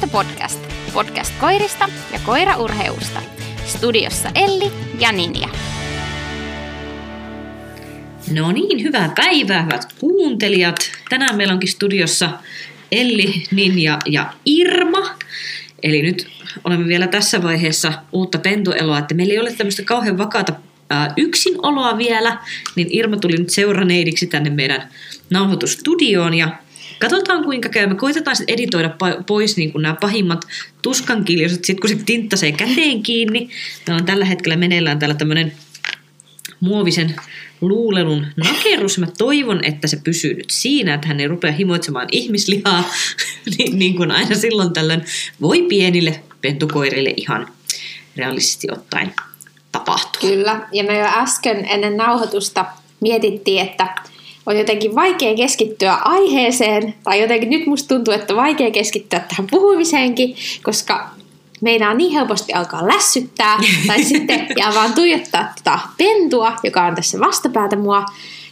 Pentu-podcast. Podcast koirista ja koiraurheusta. Studiossa Elli ja Ninja. No niin, hyvää päivää, hyvät kuuntelijat. Tänään meillä onkin studiossa Elli, Ninja ja Irma. Eli nyt olemme vielä tässä vaiheessa uutta pentueloa, että meillä ei ole tämmöistä kauhean vakaata ää, yksinoloa vielä, niin Irma tuli nyt seuraneidiksi tänne meidän nauhoitustudioon ja Katsotaan kuinka käy. Me koitetaan sitten editoida pois niin nämä pahimmat tuskankiljaiset, sitten kun se tinttasee käteen kiinni. Meillä on tällä hetkellä meneillään täällä tämmöinen muovisen luulelun nakerus. Mä toivon, että se pysyy nyt siinä, että hän ei rupea himoitsemaan ihmislihaa, niin, niin kuin aina silloin tällöin voi pienille pentukoirille ihan realistisesti ottaen tapahtua. Kyllä, ja me jo äsken ennen nauhoitusta mietittiin, että on jotenkin vaikea keskittyä aiheeseen, tai jotenkin nyt musta tuntuu, että vaikea keskittyä tähän puhumiseenkin, koska meidän on niin helposti alkaa lässyttää, tai sitten jää vaan tuijottaa tota pentua, joka on tässä vastapäätä mua,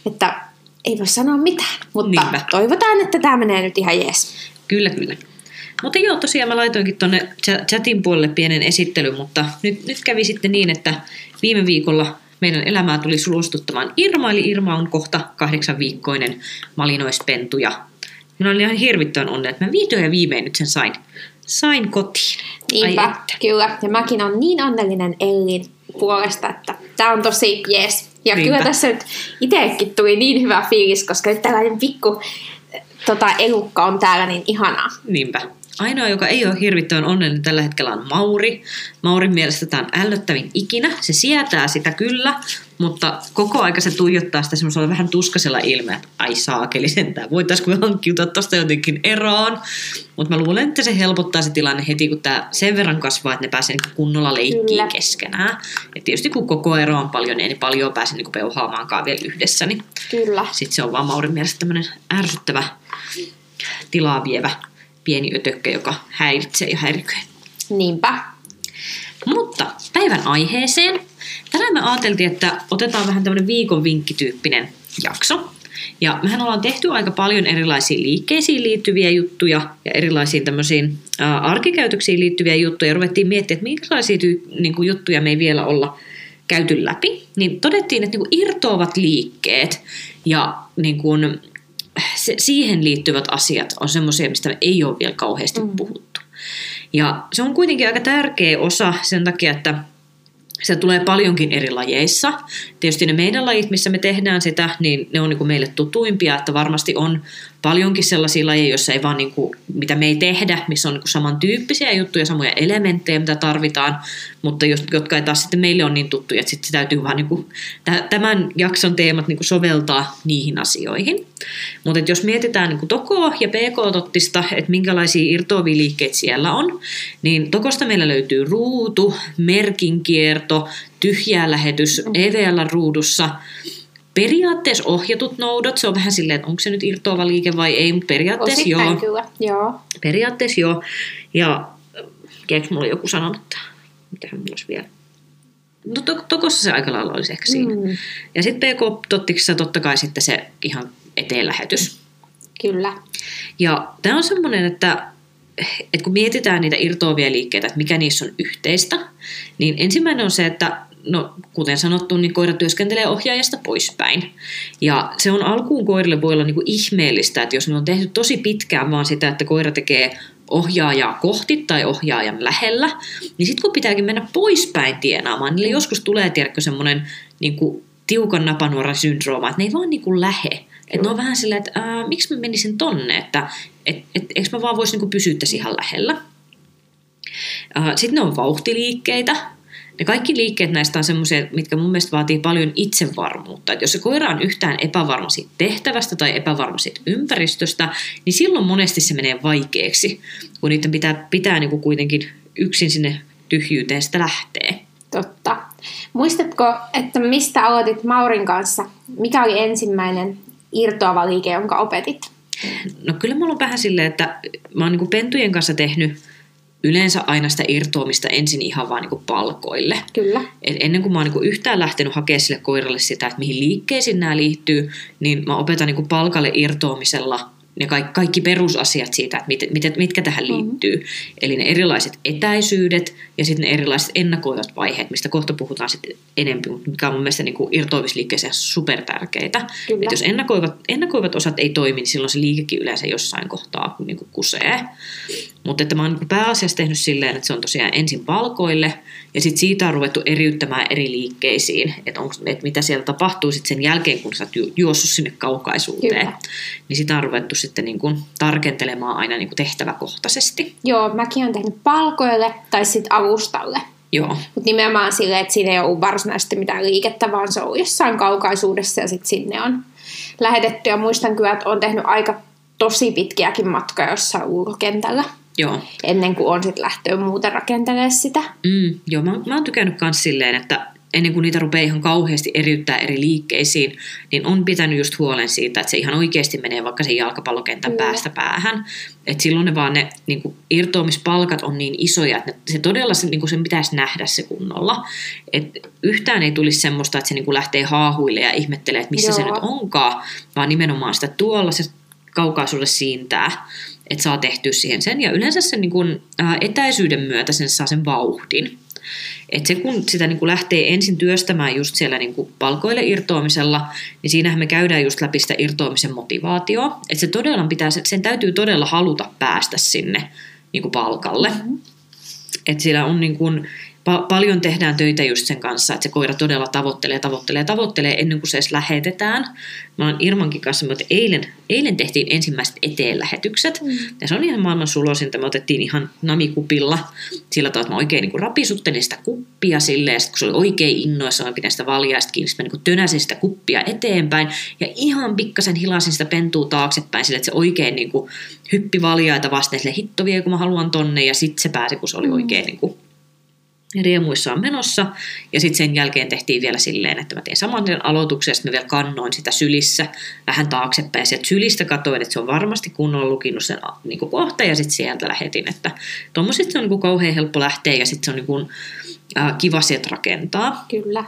että ei voi sanoa mitään, mutta Niinpä. toivotaan, että tämä menee nyt ihan jees. Kyllä, kyllä. Mutta joo, tosiaan mä laitoinkin tuonne chatin puolelle pienen esittelyn, mutta nyt, nyt kävi sitten niin, että viime viikolla meidän elämää tuli suostuttamaan Irma, eli Irma on kohta kahdeksan viikkoinen malinoispentu ja minä olin ihan hirvittävän onnen, että mä vihdoin ja viimein nyt sen sain, sain kotiin. Niinpä, kyllä. Ja mäkin on niin onnellinen Ellin puolesta, että tämä on tosi jees. Ja Niinpä. kyllä tässä nyt itsekin tuli niin hyvä fiilis, koska nyt tällainen pikku tota, elukka on täällä niin ihanaa. Niinpä. Ainoa, joka ei ole hirvittävän onnellinen tällä hetkellä on Mauri. Maurin mielestä tämä on ällöttävin ikinä. Se sietää sitä kyllä, mutta koko aika se tuijottaa sitä semmoisella vähän tuskasella ilmeellä, että ai saakeli sentään, voitaisiko me hankkiutua tuosta jotenkin eroon. Mutta mä luulen, että se helpottaa se tilanne heti, kun tämä sen verran kasvaa, että ne pääsee niinku kunnolla leikkiin Kyllä. keskenään. Ja tietysti kun koko ero on paljon, niin paljon pääsee niinku peuhaamaankaan vielä yhdessä. Niin Kyllä. Sitten se on vaan Maurin mielestä tämmöinen ärsyttävä tilaa vievä pieni ötökkä, joka häiritsee ja häiriköi. Niinpä. Mutta päivän aiheeseen. Tänään me ajateltiin, että otetaan vähän tämmöinen viikon vinkkityyppinen jakso. Ja mehän ollaan tehty aika paljon erilaisiin liikkeisiin liittyviä juttuja ja erilaisiin tämmöisiin ää, arkikäytöksiin liittyviä juttuja. Ja ruvettiin miettimään, että minkälaisia tyy- niin kuin juttuja me ei vielä olla käyty läpi. Niin todettiin, että niin kuin irtoavat liikkeet ja niin kuin se, siihen liittyvät asiat on semmoisia, mistä ei ole vielä kauheasti mm. puhuttu. Ja se on kuitenkin aika tärkeä osa sen takia, että se tulee paljonkin eri lajeissa. Tietysti ne meidän lajit, missä me tehdään sitä, niin ne on niin kuin meille tutuimpia, että varmasti on paljonkin sellaisia lajeja, joissa ei vaan niin kuin, mitä me ei tehdä, missä on niin kuin samantyyppisiä juttuja, samoja elementtejä, mitä tarvitaan, mutta jos, jotka ei taas sitten meille on niin tuttuja, että sitten täytyy vaan niin kuin, tämän jakson teemat niin kuin soveltaa niihin asioihin. Mutta jos mietitään niin kuin Tokoa ja PK-tottista, että minkälaisia irtoavia liikkeitä siellä on, niin Tokosta meillä löytyy ruutu, merkinkierto, tyhjää lähetys EVL-ruudussa, periaatteessa ohjatut noudot, se on vähän silleen, että onko se nyt irtoava liike vai ei, mutta periaatteessa Osittain joo. kyllä, joo. Periaatteessa joo. Ja keeks mulla joku sanonut, että mitähän mulla olisi vielä. No to, tokossa se aika lailla olisi ehkä siinä. Mm. Ja sitten PK-tottiksessa totta kai sitten se ihan eteenlähetys. Kyllä. Ja tämä on semmoinen, että, että kun mietitään niitä irtoavia liikkeitä, että mikä niissä on yhteistä, niin ensimmäinen on se, että no kuten sanottu, niin koira työskentelee ohjaajasta poispäin. Ja se on alkuun koirille voi olla niin kuin ihmeellistä, että jos ne on tehty tosi pitkään vaan sitä, että koira tekee ohjaajaa kohti tai ohjaajan lähellä, niin sitten kun pitääkin mennä poispäin tienaamaan, niin joskus tulee tiedätkö semmoinen niin tiukan napanuoran syndrooma, että ne ei vaan niin kuin lähe. Että ne on vähän silleen, että ää, miksi mä menisin tonne, että et, et, eikö mä vaan voisi niin pysyä tässä ihan lähellä. Sitten ne on vauhtiliikkeitä, ne kaikki liikkeet näistä on semmoisia, mitkä mun mielestä vaatii paljon itsevarmuutta. Että jos se koira on yhtään epävarma siitä tehtävästä tai epävarma siitä ympäristöstä, niin silloin monesti se menee vaikeaksi, kun niiden pitää, pitää niin kuin kuitenkin yksin sinne tyhjyyteen sitä lähtee. Totta. Muistatko, että mistä aloitit Maurin kanssa? Mikä oli ensimmäinen irtoava liike, jonka opetit? No kyllä mulla on vähän silleen, että mä oon niin pentujen kanssa tehnyt yleensä aina sitä irtoamista ensin ihan vaan niin palkoille. Kyllä. Et ennen kuin mä oon niin yhtään lähtenyt hakemaan sille koiralle sitä, että mihin liikkeisiin nämä liittyy, niin mä opetan niin palkalle irtoamisella ne kaikki, kaikki perusasiat siitä, että mit, mit, mitkä tähän Mm-hmm. liittyy. Eli ne erilaiset etäisyydet ja sitten ne erilaiset ennakoivat vaiheet, mistä kohta puhutaan sitten enemmän, mutta mikä on mun mielestä niin kuin irtoamisliikkeeseen supertärkeitä. Kyllä. Että jos ennakoivat, ennakoivat osat ei toimi, niin silloin se liikekin yleensä jossain kohtaa niin kuin kusee. Mutta että mä oon niin pääasiassa tehnyt silleen, että se on tosiaan ensin palkoille ja sitten siitä on ruvettu eriyttämään eri liikkeisiin, että, onko, että mitä siellä tapahtuu sitten sen jälkeen, kun sä oot ju- juossut sinne kaukaisuuteen. Kyllä. Niin sitä on ruvettu sitten niin kuin tarkentelemaan aina niin kuin tehtäväkohtaisesti. Joo, mäkin olen tehnyt palkoille tai sitten avustalle. Joo, Mutta nimenomaan silleen, että siinä ei ole varsinaisesti mitään liikettä, vaan se on jossain kaukaisuudessa ja sitten sinne on lähetetty. Ja muistan kyllä, että olen tehnyt aika tosi pitkiäkin matkoja jossain ulkokentällä joo. ennen kuin on sitten lähtöä muuten rakentelemaan sitä. Mm, joo, mä, mä oon tykännyt myös silleen, että ennen kuin niitä rupeaa ihan kauheasti eriyttää eri liikkeisiin, niin on pitänyt just huolen siitä, että se ihan oikeasti menee vaikka sen jalkapallokentän Kyllä. päästä päähän. Että silloin ne vaan ne niin kuin, irtoamispalkat on niin isoja, että se todella se, niin kuin sen pitäisi nähdä se kunnolla. Et yhtään ei tulisi semmoista, että se niin kuin lähtee haahuille ja ihmettelee, että missä Joo. se nyt onkaan, vaan nimenomaan sitä tuolla se kaukaisuudessa siintää, että saa tehtyä siihen sen. Ja yleensä sen niin kuin, ää, etäisyyden myötä sen saa sen vauhdin. Et se kun sitä niin kuin lähtee ensin työstämään just siellä niin kuin palkoille irtoamisella, niin siinähän me käydään just läpi sitä irtoamisen motivaatioa. Että se todella pitää, sen täytyy todella haluta päästä sinne niin kuin palkalle. Mm-hmm. Että siellä on niin kuin, pa- paljon tehdään töitä just sen kanssa, että se koira todella tavoittelee, tavoittelee, tavoittelee ennen kuin se edes lähetetään. Mä oon Irmankin kanssa, mutta eilen, eilen tehtiin ensimmäiset eteenlähetykset. Mm. Ja se on ihan maailman sulosinta. Me otettiin ihan namikupilla sillä tavalla, että mä oikein niin rapisuttelin sitä kuppia silleen. Ja sit kun se oli oikein innoissa, mä pidän sitä valjaista kiinni, mä niin tönäsin sitä kuppia eteenpäin. Ja ihan pikkasen hilasin sitä pentua taaksepäin sille, että se oikein niin kuin hyppi valjaita vasten. Sille hitto vie, kun mä haluan tonne. Ja sitten se pääsi, kun se oli oikein niin kuin riemuissaan menossa. Ja sitten sen jälkeen tehtiin vielä silleen, että mä tein saman tien aloituksen, ja mä vielä kannoin sitä sylissä vähän taaksepäin. Sieltä sylistä katsoin, että se on varmasti kunnolla lukinut sen niin kuin kohta, ja sitten sieltä lähetin. Että tuommoiset se on niin kuin kauhean helppo lähteä, ja sitten se on niin kuin, äh, kiva sieltä rakentaa. Kyllä.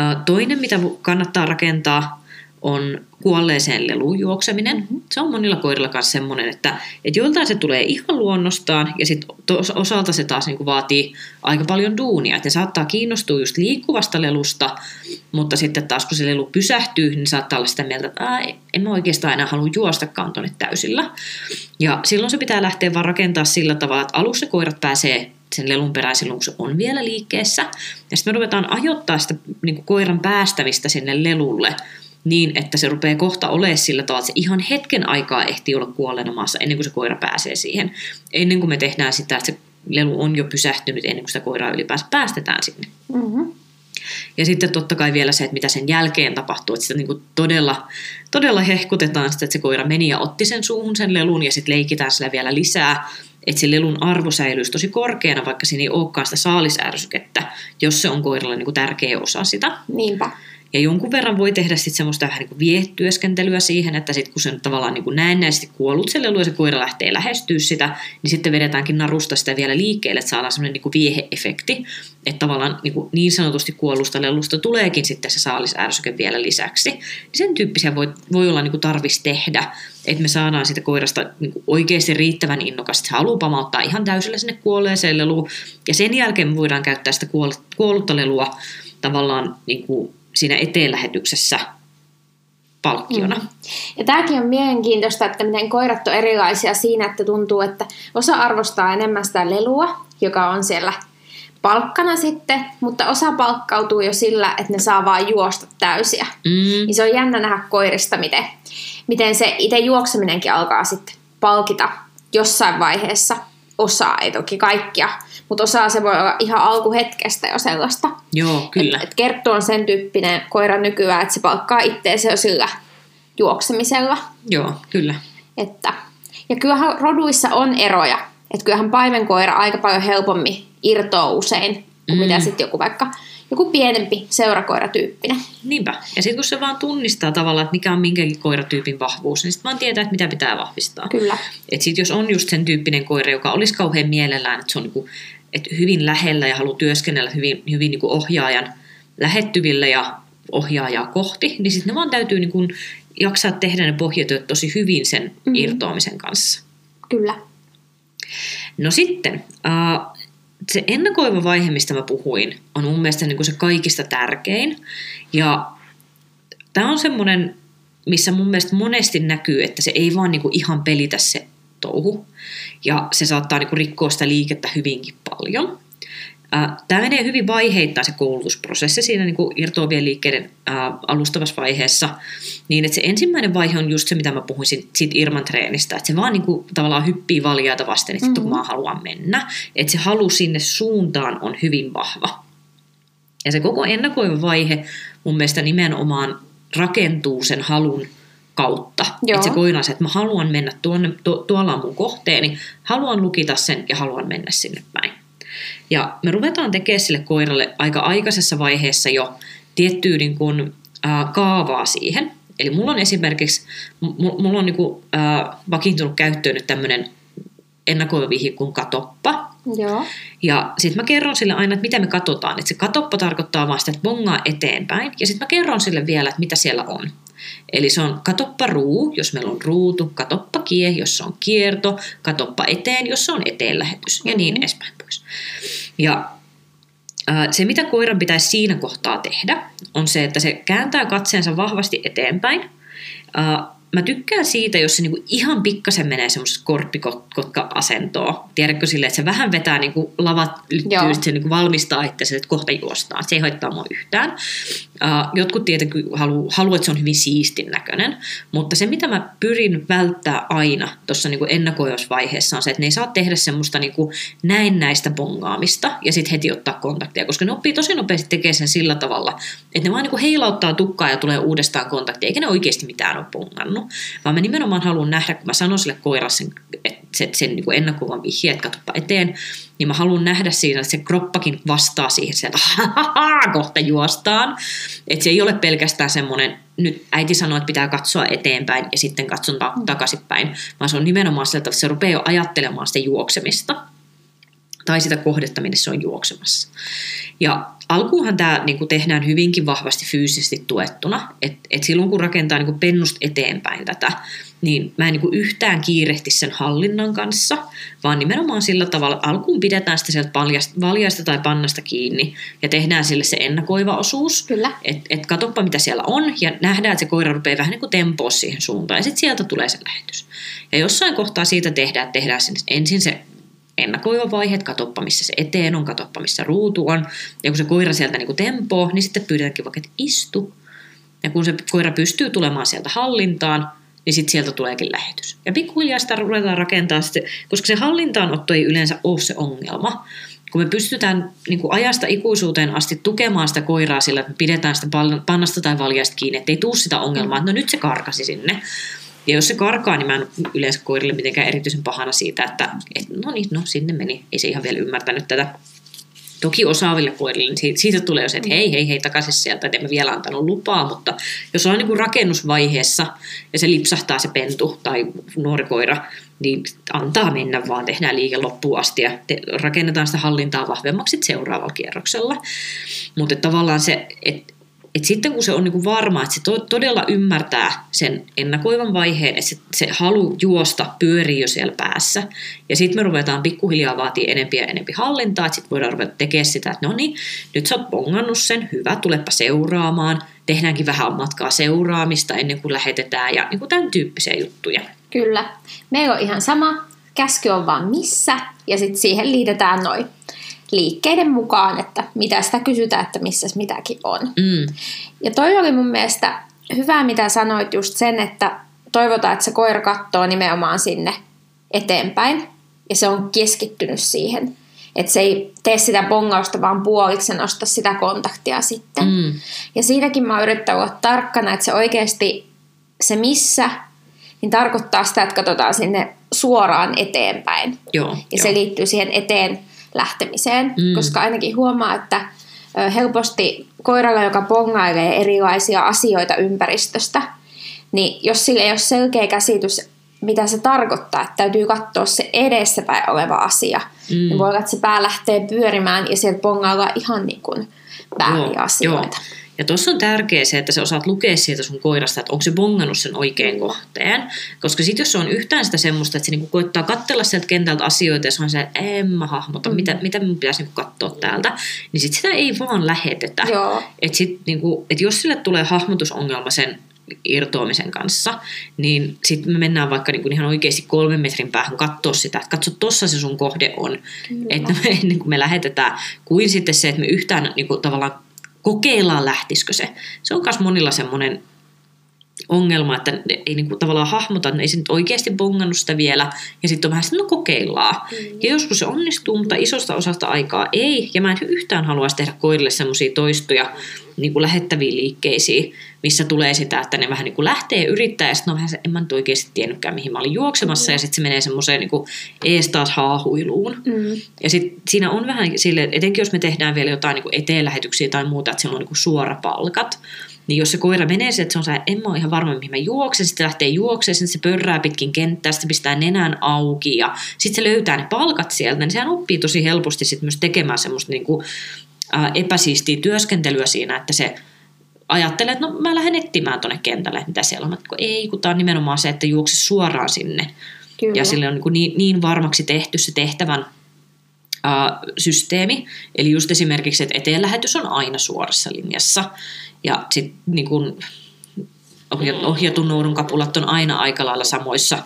Äh, toinen, mitä kannattaa rakentaa, on kuolleeseen leluun juokseminen. Mm-hmm. Se on monilla koirilla kanssa semmoinen, että, että joiltain se tulee ihan luonnostaan ja sitten osalta se taas niin kuin vaatii aika paljon duunia. Että ne saattaa kiinnostua just liikkuvasta lelusta, mutta sitten taas kun se lelu pysähtyy, niin saattaa olla sitä mieltä, että Ää, en mä oikeastaan enää halua juostakaan tuonne täysillä. Ja silloin se pitää lähteä vaan rakentaa sillä tavalla, että alussa koirat pääsee sen lelun perään silloin, kun se on vielä liikkeessä. Ja sitten me ruvetaan ajoittaa sitä niin koiran päästämistä sinne lelulle niin, että se rupeaa kohta olemaan sillä tavalla, että se ihan hetken aikaa ehtii olla kuolleena maassa ennen kuin se koira pääsee siihen. Ennen kuin me tehdään sitä, että se lelu on jo pysähtynyt ennen kuin sitä koiraa ylipäänsä päästetään sinne. Mm-hmm. Ja sitten totta kai vielä se, että mitä sen jälkeen tapahtuu, että sitä niin kuin todella, todella hehkutetaan sitä, että se koira meni ja otti sen suuhun sen lelun ja sitten leikitään sillä vielä lisää, että se lelun arvo säilyisi tosi korkeana, vaikka siinä ei olekaan sitä saalisärsykettä, jos se on koiralle niin kuin tärkeä osa sitä. Niinpä. Ja jonkun verran voi tehdä sitten semmoista vähän niin vietyöskentelyä siihen, että sitten kun se on tavallaan niin kuin näennäisesti kuollut se lelu ja se koira lähtee lähestyä sitä, niin sitten vedetäänkin narusta sitä vielä liikkeelle, että saadaan semmoinen niin vieheefekti. Että tavallaan niin, kuin niin sanotusti kuollusta lelusta tuleekin sitten se saalisärsyke vielä lisäksi. Niin sen tyyppisiä voi, voi olla niin tarvis tehdä, että me saadaan sitä koirasta niin oikeasti riittävän innokas, että se haluaa pamauttaa ihan täysillä sinne kuolleeseen leluun. Ja sen jälkeen me voidaan käyttää sitä kuollutta lelua tavallaan niin kuin siinä eteenlähetyksessä palkkiona. Mm. Ja tämäkin on mielenkiintoista, että miten koirat on erilaisia siinä, että tuntuu, että osa arvostaa enemmän sitä lelua, joka on siellä palkkana sitten, mutta osa palkkautuu jo sillä, että ne saa vaan juosta täysiä. Mm. Niin se on jännä nähdä koirista, miten, miten se itse juokseminenkin alkaa sitten palkita jossain vaiheessa. Osaa, ei toki kaikkia, mutta osaa se voi olla ihan alkuhetkestä jo sellaista. Joo, kyllä. Et, et Kerttu on sen tyyppinen koira nykyään, että se palkkaa itteensä jo sillä juoksemisella. Joo, kyllä. Että, ja kyllähän roduissa on eroja. Että kyllähän paimenkoira aika paljon helpommin irtoaa usein kuin mm. mitä sitten joku vaikka joku pienempi seurakoiratyyppinen. Niinpä. Ja sitten kun se vaan tunnistaa tavallaan, että mikä on minkäkin koiratyypin vahvuus, niin sitten vaan tietää, että mitä pitää vahvistaa. Kyllä. Et sit jos on just sen tyyppinen koira, joka olisi kauhean mielellään, että se on niinku, et hyvin lähellä ja haluaa työskennellä hyvin, hyvin niinku ohjaajan lähettyvillä ja ohjaajaa kohti, niin sitten ne vaan täytyy niin kuin jaksaa tehdä ne pohjatyöt tosi hyvin sen mm. irtoamisen kanssa. Kyllä. No sitten, äh, se ennakoiva vaihe, mistä mä puhuin, on mun mielestä niin kuin se kaikista tärkein. Ja tämä on semmoinen, missä mun mielestä monesti näkyy, että se ei vaan niin kuin ihan pelitä se touhu. Ja se saattaa niin kuin rikkoa sitä liikettä hyvinkin paljon. Tämä menee hyvin vaiheittain se koulutusprosessi siinä niin kuin irtoavien liikkeiden alustavassa vaiheessa, niin että se ensimmäinen vaihe on just se, mitä mä puhuin siitä Irman treenistä, että se vaan niin kuin, tavallaan hyppii valjaita vasten, että mm-hmm. kun mä haluan mennä, että se halu sinne suuntaan on hyvin vahva. Ja se koko ennakoiva vaihe mun mielestä nimenomaan rakentuu sen halun kautta. Joo. Että se koina se, että mä haluan mennä tuonne, tu, tuolla on mun kohteeni, haluan lukita sen ja haluan mennä sinne päin. Ja me ruvetaan tekemään sille koiralle aika aikaisessa vaiheessa jo tiettyä niin kuin, äh, kaavaa siihen. Eli mulla on esimerkiksi, mulla on niin kuin, äh, vakiintunut käyttöön nyt tämmöinen ennakoiva kuin katoppa. Joo. Ja sitten mä kerron sille aina, että mitä me katsotaan. Että se katoppa tarkoittaa vaan sitä, että bongaa eteenpäin. Ja sitten mä kerron sille vielä, että mitä siellä on. Eli se on katoppa ruu, jos meillä on ruutu, katoppa kie, jos se on kierto, katoppa eteen, jos se on eteenlähetys ja niin mm-hmm. edespäin pois. Ja se, mitä koiran pitäisi siinä kohtaa tehdä, on se, että se kääntää katseensa vahvasti eteenpäin mä tykkään siitä, jos se niinku ihan pikkasen menee semmoisessa korppikotka-asentoa. Tiedätkö sille, että se vähän vetää niinku lavat lyttyy, se niinku valmistaa itse että kohta juostaan. Se ei haittaa mua yhtään. Uh, jotkut tietenkin haluaa, halu, että se on hyvin siistin näköinen, mutta se mitä mä pyrin välttää aina tuossa niinku ennakoivaisvaiheessa on se, että ne ei saa tehdä semmoista niinku näennäistä bongaamista ja sitten heti ottaa kontaktia, koska ne oppii tosi nopeasti tekemään sen sillä tavalla, että ne vaan niinku heilauttaa tukkaa ja tulee uudestaan kontaktia, eikä ne oikeasti mitään ole bongannut vaan mä nimenomaan haluan nähdä, kun mä sanon sille koiralle sen, sen, sen niin kuin ennakuvan vihje, että katsoppa eteen, niin mä haluan nähdä siinä, että se kroppakin vastaa siihen sieltä, kohta juostaan. Että se ei ole pelkästään semmoinen, nyt äiti sanoo, että pitää katsoa eteenpäin ja sitten katson ta- mm. takaisinpäin, vaan se on nimenomaan sieltä, että se rupeaa jo ajattelemaan sitä juoksemista tai sitä kohdetta, minne se on juoksemassa. Ja alkuunhan tämä niin kuin tehdään hyvinkin vahvasti fyysisesti tuettuna, että et silloin kun rakentaa niin kuin pennusta eteenpäin tätä, niin mä en niin kuin yhtään kiirehti sen hallinnan kanssa, vaan nimenomaan sillä tavalla, että alkuun pidetään sitä sieltä paljasta, valjaista tai pannasta kiinni ja tehdään sille se ennakoiva osuus. Kyllä. Että et katoppa mitä siellä on ja nähdään, että se koira rupeaa vähän niin kuin tempoa siihen suuntaan ja sitten sieltä tulee se lähetys. Ja jossain kohtaa siitä tehdään, että tehdään ensin se ennakoiva vaihe, että katoppa missä se eteen on, katoppa missä ruutu on. Ja kun se koira sieltä niin tempoo, niin sitten pyydetäänkin vaikka, että istu. Ja kun se koira pystyy tulemaan sieltä hallintaan, niin sitten sieltä tuleekin lähetys. Ja pikkuhiljaa sitä ruvetaan rakentaa, sitten, koska se hallintaanotto ei yleensä ole se ongelma. Kun me pystytään niin kuin ajasta ikuisuuteen asti tukemaan sitä koiraa sillä, että me pidetään sitä pannasta tai valjasta kiinni, ettei tuu sitä ongelmaa, että no nyt se karkasi sinne ja jos se karkaa, niin mä en yleensä koirille mitenkään erityisen pahana siitä, että et, no niin, no sinne meni. Ei se ihan vielä ymmärtänyt tätä. Toki osaaville koirille, niin siitä, tulee se, että hei, hei, hei, takaisin sieltä, että emme vielä antanut lupaa, mutta jos ollaan niin rakennusvaiheessa ja se lipsahtaa se pentu tai nuori koira, niin antaa mennä vaan, tehdään liike loppuun asti ja te, rakennetaan sitä hallintaa vahvemmaksi seuraavalla kierroksella. Mutta tavallaan se, että et sitten kun se on niinku varma, että se to, todella ymmärtää sen ennakoivan vaiheen, että se, se halu juosta pyörii jo siellä päässä, ja sitten me ruvetaan pikkuhiljaa vaatii enempi ja enempi hallintaa, että sitten voidaan ruveta tekemään sitä, että no niin, nyt sä oot pongannut sen, hyvä, tulepa seuraamaan, tehdäänkin vähän matkaa seuraamista ennen kuin lähetetään, ja niinku tämän tyyppisiä juttuja. Kyllä. Meillä on ihan sama, käsky on vaan missä, ja sitten siihen liitetään noin liikkeiden mukaan, että mitä sitä kysytään, että missä mitäkin on. Mm. Ja toi oli mun mielestä hyvä, mitä sanoit just sen, että toivotaan, että se koira katsoo nimenomaan sinne eteenpäin ja se on keskittynyt siihen. Että se ei tee sitä bongausta vaan puoliksi ja nosta sitä kontaktia sitten. Mm. Ja siinäkin mä yrittänyt olla tarkkana, että se oikeasti se missä, niin tarkoittaa sitä, että katsotaan sinne suoraan eteenpäin. Joo, ja jo. se liittyy siihen eteen lähtemiseen, mm. koska ainakin huomaa, että helposti koiralla, joka pongailee erilaisia asioita ympäristöstä, niin jos sille ei ole selkeä käsitys, mitä se tarkoittaa, että täytyy katsoa se edessäpäin oleva asia, mm. niin voi olla, että se pää lähtee pyörimään ja sieltä pongaillaan ihan niin kuin vääriä asioita. Joo. Ja tuossa on tärkeää se, että sä osaat lukea sieltä sun koirasta, että onko se bongannut sen oikein kohteen. Koska sitten jos se on yhtään sitä semmoista, että se niinku koittaa katsella sieltä kentältä asioita ja se on se, että en mä hahmota, mm. mitä, mitä mun pitäisi niinku katsoa täältä, niin sitten sitä ei vaan lähetetä. Että niinku, et jos sille tulee hahmotusongelma sen irtoamisen kanssa, niin sitten me mennään vaikka niin kuin ihan oikeasti kolmen metrin päähän katsoa sitä, että katso, tuossa se sun kohde on. Kyllä. Että me, kuin me lähetetään, kuin sitten se, että me yhtään niin kuin tavallaan kokeillaan lähtisikö se. Se on myös monilla semmoinen ongelma, että ei niin kuin tavallaan hahmota, että ei se nyt oikeasti bongannut sitä vielä, ja sitten on vähän sitten, no kokeillaan. Mm. Ja joskus se onnistuu, mutta isosta osasta aikaa ei, ja mä en yhtään haluaisi tehdä koirille semmoisia toistoja niin kuin lähettäviin liikkeisiin, missä tulee sitä, että ne vähän niin kuin lähtee yrittää, ja sitten on vähän se, en mä nyt oikeasti tiennytkään, mihin mä olin juoksemassa, mm. ja sitten se menee semmoiseen niin ees taas haahuiluun. Mm. Ja sitten siinä on vähän sille, etenkin jos me tehdään vielä jotain niin kuin eteenlähetyksiä tai muuta, että siellä on niin kuin suorapalkat, niin jos se koira menee se, että se on se, en mä ole ihan varma, mihin mä juoksen, sitten lähtee juoksemaan, sitten se pörrää pitkin kenttää, sitten pistää nenän auki ja sitten se löytää ne palkat sieltä, niin sehän oppii tosi helposti sitten myös tekemään semmoista niin kuin, ää, epäsiistiä työskentelyä siinä, että se ajattelee, että no mä lähden etsimään tuonne kentälle, mitä siellä on. Mutta kun ei, kun tämä on nimenomaan se, että juokse suoraan sinne. Kyllä. Ja sille on niin, niin, niin varmaksi tehty se tehtävän systeemi. Eli just esimerkiksi, että eteenlähetys on aina suorassa linjassa. Ja sitten niin kun ohjatun noudun kapulat on aina aika lailla samoissa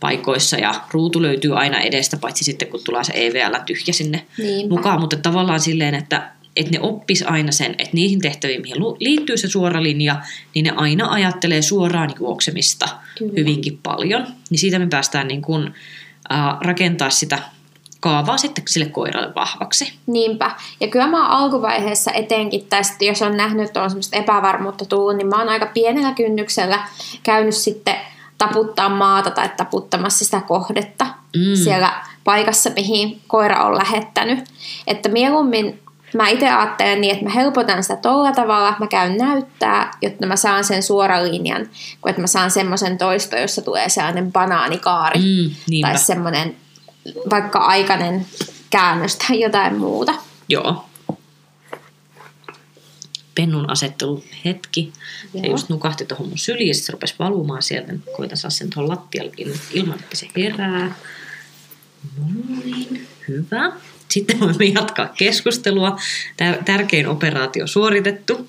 paikoissa ja ruutu löytyy aina edestä, paitsi sitten kun tulee se EVL tyhjä sinne Niinpä. mukaan. Mutta tavallaan silleen, että, että ne oppis aina sen, että niihin tehtäviin, mihin liittyy se suora linja, niin ne aina ajattelee suoraan juoksemista Kyllä. hyvinkin paljon. Niin siitä me päästään niin kun, äh, rakentaa sitä kaavaa sitten sille koiralle vahvaksi. Niinpä. Ja kyllä mä alkuvaiheessa etenkin tästä, jos on nähnyt, että on semmoista epävarmuutta tullut, niin mä oon aika pienellä kynnyksellä käynyt sitten taputtaa maata tai taputtamassa sitä kohdetta mm. siellä paikassa, mihin koira on lähettänyt. Että mieluummin mä itse ajattelen niin, että mä helpotan sitä tolla tavalla, mä käyn näyttää, jotta mä saan sen suoran linjan, kun että mä saan semmoisen toisto, jossa tulee sellainen banaanikaari mm, tai semmoinen vaikka aikainen käännös tai jotain muuta. Joo. Pennun asettelu hetki. Joo. Se just nukahti tuohon mun syliin ja se rupesi valumaan sieltä. Koitan saa sen tuohon lattialle ilman, että se herää. Noin, hyvä. Sitten voimme jatkaa keskustelua. Tärkein operaatio suoritettu.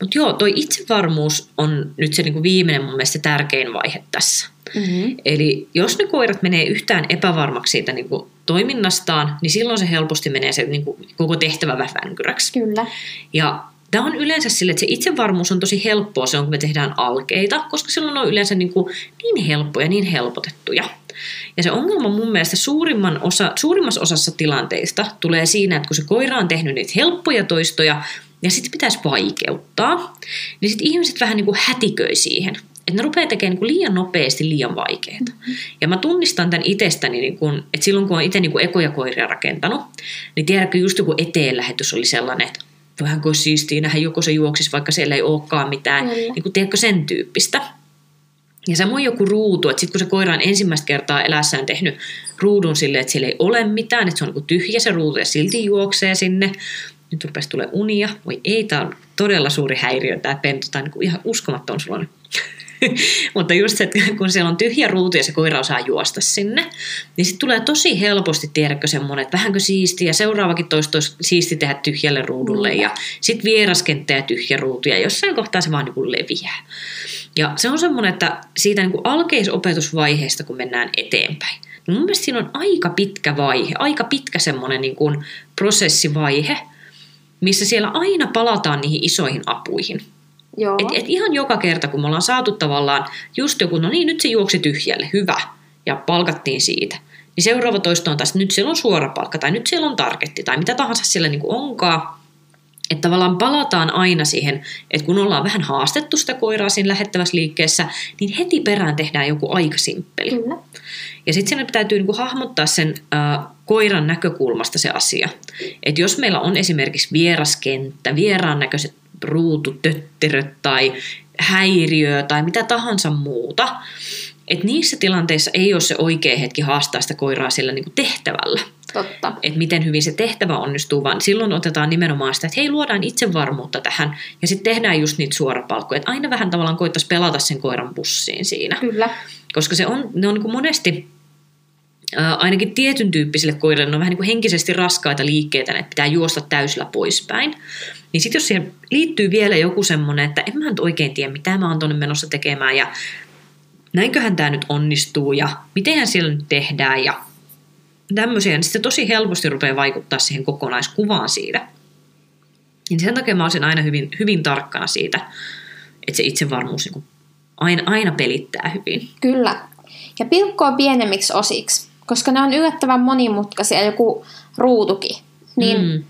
Mutta joo, toi itsevarmuus on nyt se niinku viimeinen mun mielestä tärkein vaihe tässä. Mm-hmm. Eli jos ne koirat menee yhtään epävarmaksi siitä niinku toiminnastaan, niin silloin se helposti menee se niinku koko tehtävä vähänkyräksi. Kyllä. Ja Tämä on yleensä sille, että se itsevarmuus on tosi helppoa se on, kun me tehdään alkeita, koska silloin on yleensä niin, kuin niin helppoja, niin helpotettuja. Ja se ongelma mun mielestä suurimman osa, suurimmassa osassa tilanteista tulee siinä, että kun se koira on tehnyt niitä helppoja toistoja, ja sitten pitäisi vaikeuttaa, niin sitten ihmiset vähän niin kuin hätiköi siihen. Että ne rupeaa tekemään niin liian nopeasti liian vaikeaa. Mm-hmm. Ja mä tunnistan tämän itsestäni, niin kun, että silloin kun olen itse niin ekoja koiria rakentanut, niin tiedätkö, just joku eteenlähetys oli sellainen, että vähän kuin siistiä nähdä, joko se juoksisi, vaikka siellä ei olekaan mitään, mm. niin kuin, tiedätkö, sen tyyppistä. Ja samoin joku ruutu, että sitten kun se koira on ensimmäistä kertaa elässään tehnyt ruudun silleen, että siellä ei ole mitään, että se on niin tyhjä se ruutu ja silti juoksee sinne, nyt rupesi tulee unia. Voi ei, tämä on todella suuri häiriö tämä pentu, tämä on niin ihan uskomaton sulla Mutta just se, että kun siellä on tyhjä ruutu ja se koira osaa juosta sinne, niin sitten tulee tosi helposti, tiedätkö, semmoinen, että vähänkö siistiä ja seuraavakin toista siisti tehdä tyhjälle ruudulle ja sitten vieraskenttä ja tyhjä ruutu ja jossain kohtaa se vaan niin kuin leviää. Ja se on semmoinen, että siitä niin kuin alkeisopetusvaiheesta, kun mennään eteenpäin, niin mun mielestä siinä on aika pitkä vaihe, aika pitkä semmoinen niin kuin prosessivaihe, missä siellä aina palataan niihin isoihin apuihin. Joo. Et, et ihan joka kerta, kun me ollaan saatu tavallaan just joku, no niin, nyt se juoksi tyhjälle, hyvä, ja palkattiin siitä. Niin seuraava toisto on taas, että nyt siellä on suora palkka, tai nyt siellä on targetti, tai mitä tahansa siellä niin onkaan. Että tavallaan palataan aina siihen, että kun ollaan vähän haastettu sitä koiraa siinä lähettävässä liikkeessä, niin heti perään tehdään joku aika simppeli. Kyllä. Ja sitten siinä täytyy niinku hahmottaa sen äh, koiran näkökulmasta se asia. Että jos meillä on esimerkiksi vieraskenttä, vieraan näköiset ruututötteröt tai häiriö tai mitä tahansa muuta, että niissä tilanteissa ei ole se oikea hetki haastaa sitä koiraa sillä niin kuin tehtävällä, Totta. että miten hyvin se tehtävä onnistuu, vaan silloin otetaan nimenomaan sitä, että hei, luodaan itsevarmuutta tähän, ja sitten tehdään just niitä suorapalkkoja, että aina vähän tavallaan koittaisi pelata sen koiran bussiin siinä. Kyllä. Koska se on, ne on niin kuin monesti, ainakin tietyn tyyppisille koirille, ne on vähän niin kuin henkisesti raskaita liikkeitä, että pitää juosta täysillä poispäin. Niin sitten jos siihen liittyy vielä joku semmoinen, että en mä nyt oikein tiedä, mitä mä oon tuonne menossa tekemään, ja näinköhän tämä nyt onnistuu, ja mitenhän siellä nyt tehdään, ja tämmöisiä, niin sitten tosi helposti rupeaa vaikuttaa siihen kokonaiskuvaan siitä. Niin sen takia mä olisin aina hyvin, hyvin tarkkana siitä, että se itsevarmuus niin aina, aina pelittää hyvin. Kyllä. Ja pilkkoa pienemmiksi osiksi, koska ne on yllättävän monimutkaisia, joku ruutukin. Niin mm.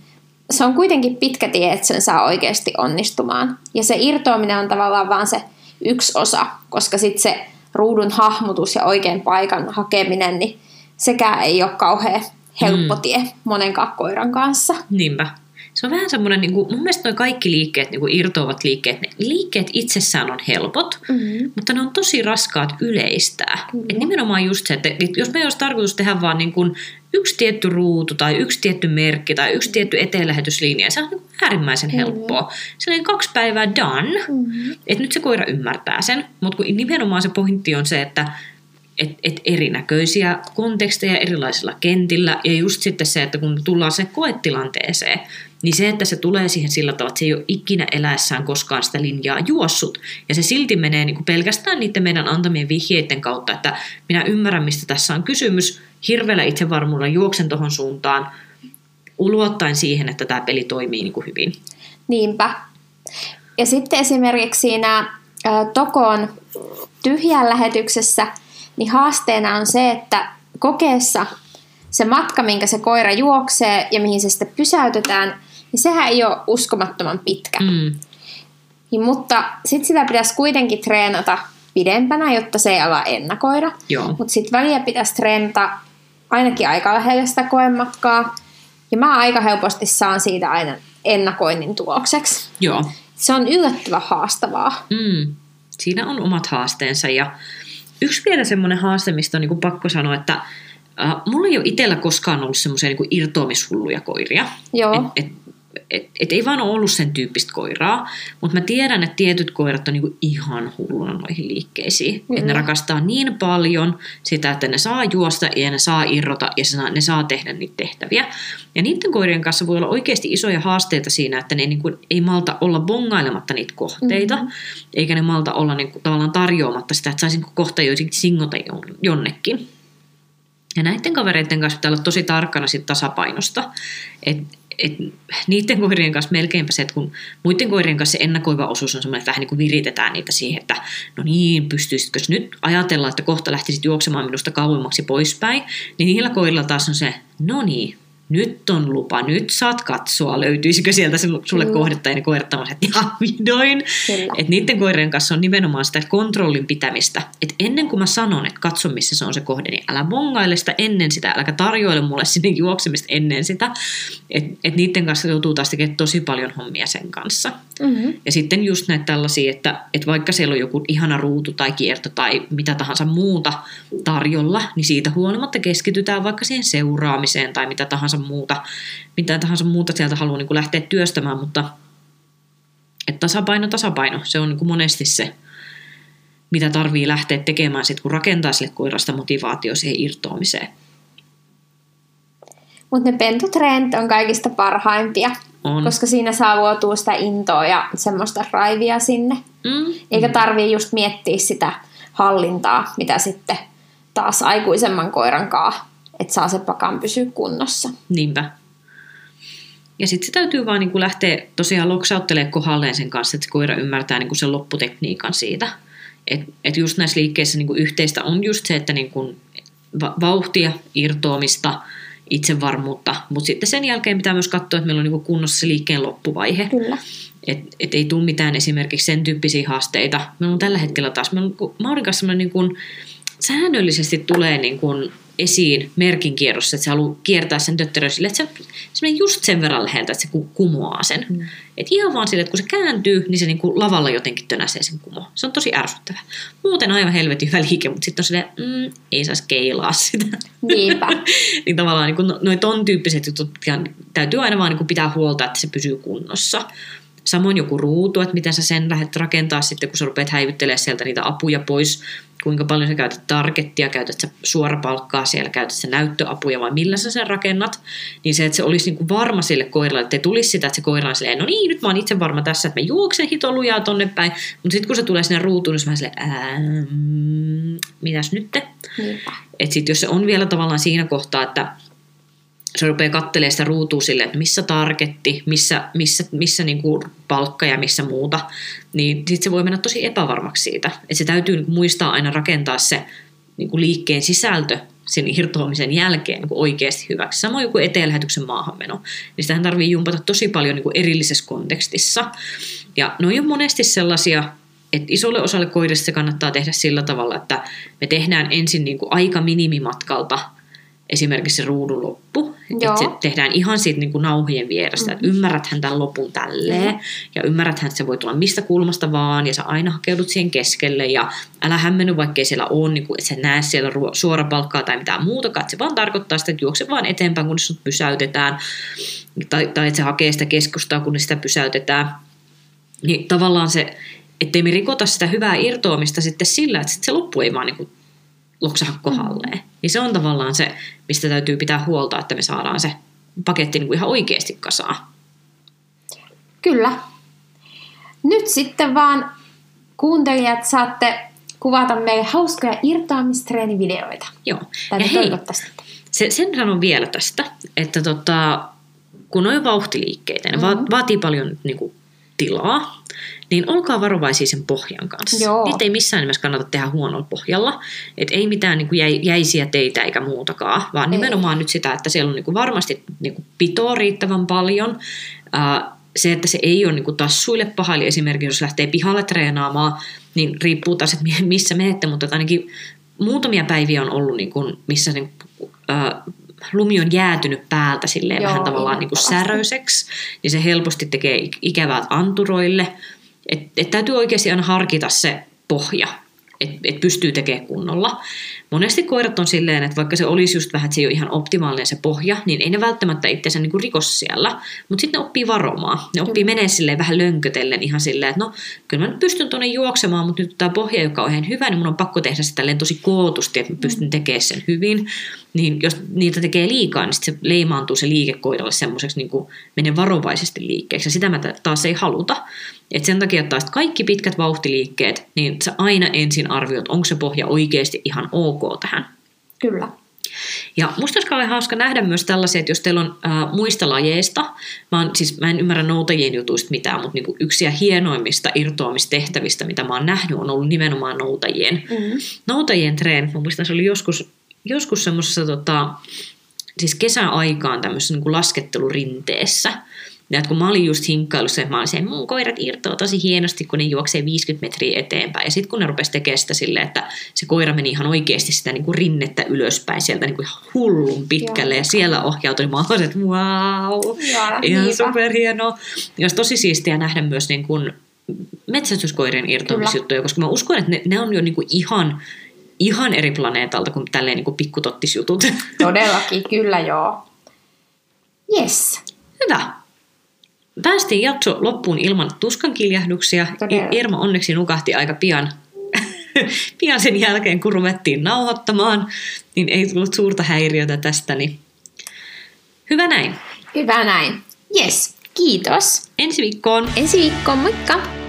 se on kuitenkin pitkä tie, että sen saa oikeasti onnistumaan. Ja se irtoaminen on tavallaan vaan se yksi osa, koska sitten se ruudun hahmotus ja oikein paikan hakeminen, niin sekään ei ole kauhean helppo tie monenkaan koiran kanssa. Niinpä. Se on vähän semmoinen, niin kuin, mun mielestä nuo kaikki liikkeet, niin kuin irtoavat liikkeet, ne liikkeet itsessään on helpot, Mm-hmm. mutta ne on tosi raskaat yleistää. Kyllä. Et nimenomaan just se, että jos me olisi tarkoitus tehdä vaan niin kuin yksi tietty ruutu tai yksi tietty merkki tai yksi tietty eteenlähetyslinja, se on niin äärimmäisen Kyllä. helppoa. Se on kaksi päivää done, Mm-hmm. että nyt se koira ymmärtää sen, mutta kun nimenomaan se pointti on se, että et, et erinäköisiä konteksteja erilaisilla kentillä ja just sitten se, että kun tullaan se koetilanteeseen, niin se, että se tulee siihen sillä tavalla, että se ei ole ikinä eläessään koskaan sitä linjaa juossut ja se silti menee niin kuin pelkästään niiden meidän antamien vihjeiden kautta, että minä ymmärrän, mistä tässä on kysymys, hirveällä itsevarmuudella juoksen tuohon suuntaan, ulottaen siihen, että tämä peli toimii niin kuin hyvin. Niinpä. Ja sitten esimerkiksi siinä ä, Tokoon tyhjän lähetyksessä, niin haasteena on se, että kokeessa se matka, minkä se koira juoksee ja mihin se sitten pysäytetään, niin sehän ei ole uskomattoman pitkä. Mm. Niin, mutta sitten sitä pitäisi kuitenkin treenata pidempänä, jotta se ei ala ennakoida. Mutta sitten väliä pitäisi treenata ainakin aika lähellä sitä koematkaa. Ja mä aika helposti saan siitä aina ennakoinnin tulokseksi. Joo. Se on yllättävän haastavaa. Mm. Siinä on omat haasteensa ja yksi vielä semmoinen haaste, mistä on niin pakko sanoa, että äh, mulla ei ole itsellä koskaan ollut semmoisia niin irtoamishulluja koiria. Joo. Et, et, et, et ei vaan ole ollut sen tyyppistä koiraa, mutta mä tiedän, että tietyt koirat on niinku ihan hulluna noihin liikkeisiin. Mm. Että ne Kyllä. rakastaa niin paljon sitä, että ne saa juosta ja ne saa irrota ja saa, ne saa tehdä niitä tehtäviä. Ja niiden koirien kanssa voi olla oikeasti isoja haasteita siinä, että ne niinku ei malta olla bongailematta niitä kohteita, mm-hmm. eikä ne malta olla niinku tavallaan tarjoamatta sitä, että saisi niinku kohta jotenkin singota jon- jonnekin. Ja näiden kavereiden kanssa pitää olla tosi tarkkana sit tasapainosta. Et, et niiden koirien kanssa melkeinpä se, että kun muiden koirien kanssa se ennakoiva osuus on semmoinen, että vähän niin kuin viritetään niitä siihen, että no niin, pystyisitkö nyt ajatella, että kohta lähtisit juoksemaan minusta kauemmaksi poispäin, niin niillä koirilla taas on se, no niin, nyt on lupa, nyt saat katsoa, löytyisikö sieltä sul- sulle Kyllä. kohdetta ja ne koirat se, että ihan vihdoin. Kyllä. Et niiden koirien kanssa on nimenomaan sitä kontrollin pitämistä. Et ennen kuin mä sanon, että katso missä se on se kohde, niin älä bongaile sitä ennen sitä, äläkä tarjoile mulle sinne juoksemista ennen sitä. Et, et niiden kanssa joutuu taas tekemään tosi paljon hommia sen kanssa. Mm-hmm. Ja sitten just näitä tällaisia, että, että vaikka siellä on joku ihana ruutu tai kierto tai mitä tahansa muuta tarjolla, niin siitä huolimatta keskitytään vaikka siihen seuraamiseen tai mitä tahansa muuta, mitä tahansa muuta sieltä haluaa niin kuin lähteä työstämään, mutta että tasapaino, tasapaino, se on niin kuin monesti se, mitä tarvii lähteä tekemään sit, kun rakentaa sille koirasta motivaatio siihen irtoamiseen. Mutta ne pentutreenit on kaikista parhaimpia, On. koska siinä saa luotua sitä intoa ja semmoista raivia sinne. Mm. Eikä tarvii just miettiä sitä hallintaa, mitä sitten taas aikuisemman koiran kaa, että saa se pakan pysyä kunnossa. Niinpä. Ja sitten se täytyy vaan niin lähteä tosiaan loksauttelemaan kohdalleen sen kanssa, että se koira ymmärtää niin sen lopputekniikan siitä. Että et just näissä liikkeissä niin yhteistä on just se, että niin va- vauhtia, irtoamista, itsevarmuutta, mutta sitten sen jälkeen pitää myös katsoa, että meillä on niin kunnossa se liikkeen loppuvaihe. Kyllä. Että et ei tule mitään esimerkiksi sen tyyppisiä haasteita. Meillä on tällä hetkellä taas, meillä on Maurin kanssa niin kuin, säännöllisesti tulee niin kuin esiin merkin kierrossa, että se haluaa kiertää sen tötterön sille, että se, se menee just sen verran läheltä, että se ku- kumoaa sen. Mm. Et ihan vaan sille, että kun se kääntyy, niin se niinku lavalla jotenkin tönäsee sen kumo. Se on tosi ärsyttävä. Muuten aivan helvetin hyvä liike, mutta sitten on silleen, mm, ei saisi keilaa sitä. Niinpä. niin tavallaan niin no, noin ton tyyppiset jutut täytyy aina vaan niin pitää huolta, että se pysyy kunnossa. Samoin joku ruutu, että miten sä sen lähdet rakentaa sitten, kun sä rupeat häivyttelemään sieltä niitä apuja pois, kuinka paljon sä käytät targettia, käytät sä suorapalkkaa siellä, käytät sä näyttöapuja vai millä sä sen rakennat, niin se, että se olisi niin kuin varma sille koiralle, että ei tulisi sitä, että se koira on silleen, no niin, nyt mä oon itse varma tässä, että mä juoksen hitolujaa tonne päin, mutta sitten kun se tulee sinne ruutuun, niin se vähän silleen, ähm, mitäs nyt? Että sitten jos se on vielä tavallaan siinä kohtaa, että se rupeaa katselemaan sitä ruutua silleen, että missä targetti, missä, missä, missä niinku palkka ja missä muuta, niin sitten se voi mennä tosi epävarmaksi siitä. Että se täytyy niinku muistaa aina rakentaa se niinku liikkeen sisältö sen irtoamisen jälkeen niin oikeasti hyväksi. Samoin kuin eteenlähetyksen maahanmeno. Niin sitähän tarvii jumpata tosi paljon niin kuin erillisessä kontekstissa. Ja ne on monesti sellaisia, että isolle osalle koirista se kannattaa tehdä sillä tavalla, että me tehdään ensin niin kuin aika minimimatkalta esimerkiksi se ruudun loppu. Että se tehdään ihan siitä niin kuin nauhien vierestä, mm-hmm. että ymmärräthän tämän lopun tälleen. Mm-hmm. Ja ymmärräthän, että se voi tulla mistä kulmasta vaan, ja sä aina hakeudut siihen keskelle, ja älä hämmenny, vaikkei siellä ole, niin kuin, että sä näe siellä suorapalkkaa tai mitään muuta, että se vaan tarkoittaa sitä, että juokse vaan eteenpäin, kun sut pysäytetään, tai, tai että se hakee sitä keskustaa, kun sitä pysäytetään. Niin tavallaan se, ettei me rikota sitä hyvää irtoamista sitten sillä, että sit se loppu ei vaan niin kuin loksaha kohdalleen. Mm. Niin se on tavallaan se, mistä täytyy pitää huolta, että me saadaan se paketti niin kuin ihan oikeasti kasaan. Kyllä. Nyt sitten vaan kuuntelijat saatte kuvata meille hauskoja irtoamistreenivideoita. Joo. ja hei, se, sen sanon vielä tästä, että tota, kun on vauhtiliikkeitä, ne mm-hmm. vaatii paljon niin kuin, tilaa, niin olkaa varovaisia sen pohjan kanssa. Joo. Niitä ei missään nimessä kannata tehdä huonolla pohjalla. Et ei mitään niin kuin jäisiä teitä eikä muutakaan, vaan ei. nimenomaan nyt sitä, että siellä on niin kuin varmasti niin kuin pitoa riittävän paljon. se, että se ei ole niin kuin tassuille paha, eli esimerkiksi jos lähtee pihalle treenaamaan, niin riippuu taas, että missä menette, mutta ainakin muutamia päiviä on ollut, niin kuin, missä niin, äh, lumi on jäätynyt päältä silleen Joo, vähän tavallaan niin kuin säröiseksi, niin se helposti tekee ikävää anturoille. Et, et täytyy oikeasti aina harkita se pohja, että et pystyy tekemään kunnolla. Monesti koirat on silleen, että vaikka se olisi just vähän, että se ei ole ihan optimaalinen se pohja, niin ei ne välttämättä itseänsä niin rikos siellä. Mutta sitten ne oppii varomaan. Ne oppii menee silleen vähän lönkötellen ihan silleen, että no kyllä mä nyt pystyn tuonne juoksemaan, mutta nyt tämä pohja, joka on ihan hyvä, niin mun on pakko tehdä sitä tosi kootusti, että mä pystyn mm. tekemään sen hyvin. Niin jos niitä tekee liikaa, niin se leimaantuu se liike koiralle semmoiseksi niin kuin menee varovaisesti liikkeeksi. Ja sitä mä taas ei haluta. Et sen takia taas kaikki pitkät vauhtiliikkeet, niin sä aina ensin arvioit, onko se pohja oikeasti ihan ok tähän. Kyllä. Ja musta olisi kauhean hauska nähdä myös tällaisia, että jos teillä on äh, muista lajeista, mä, on, siis mä en ymmärrä noutajien jutuista mitään, mutta niinku yksiä hienoimmista irtoamistehtävistä, mitä mä oon nähnyt, on ollut nimenomaan noutajien. Mm-hmm. Noutajien treenit, mä muistan, se oli joskus, joskus semmoisessa tota, siis kesäaikaan tämmöisessä niin laskettelurinteessä, ja että kun mä olin just hinkkailussa, että mä olin sen, mun koirat irtoaa tosi hienosti, kun ne juoksee 50 metriä eteenpäin. Ja sitten kun ne rupesi tekemään sitä silleen, että se koira meni ihan oikeasti sitä niin kuin rinnettä ylöspäin sieltä niin kuin ihan hullun pitkälle. Joo. Ja siellä ohjautui, mä olin, että wow, ihan superhienoa. Ja olisi tosi siistiä nähdä myös niin kuin metsästyskoirien irtoamisjuttuja, koska mä uskon, että ne, ne on jo niin kuin ihan, ihan eri planeetalta kuin tälleen niin kuin pikkutottisjutut. Todellakin, kyllä joo. Yes. Hyvä. Päästiin jakso loppuun ilman tuskankiljahduksia. Irma onneksi nukahti aika pian, pian sen jälkeen, kun ruvettiin nauhoittamaan, niin ei tullut suurta häiriötä tästä. Niin hyvä näin. Hyvä näin. Yes, kiitos. Ensi viikkoon. Ensi viikkoon, moikka!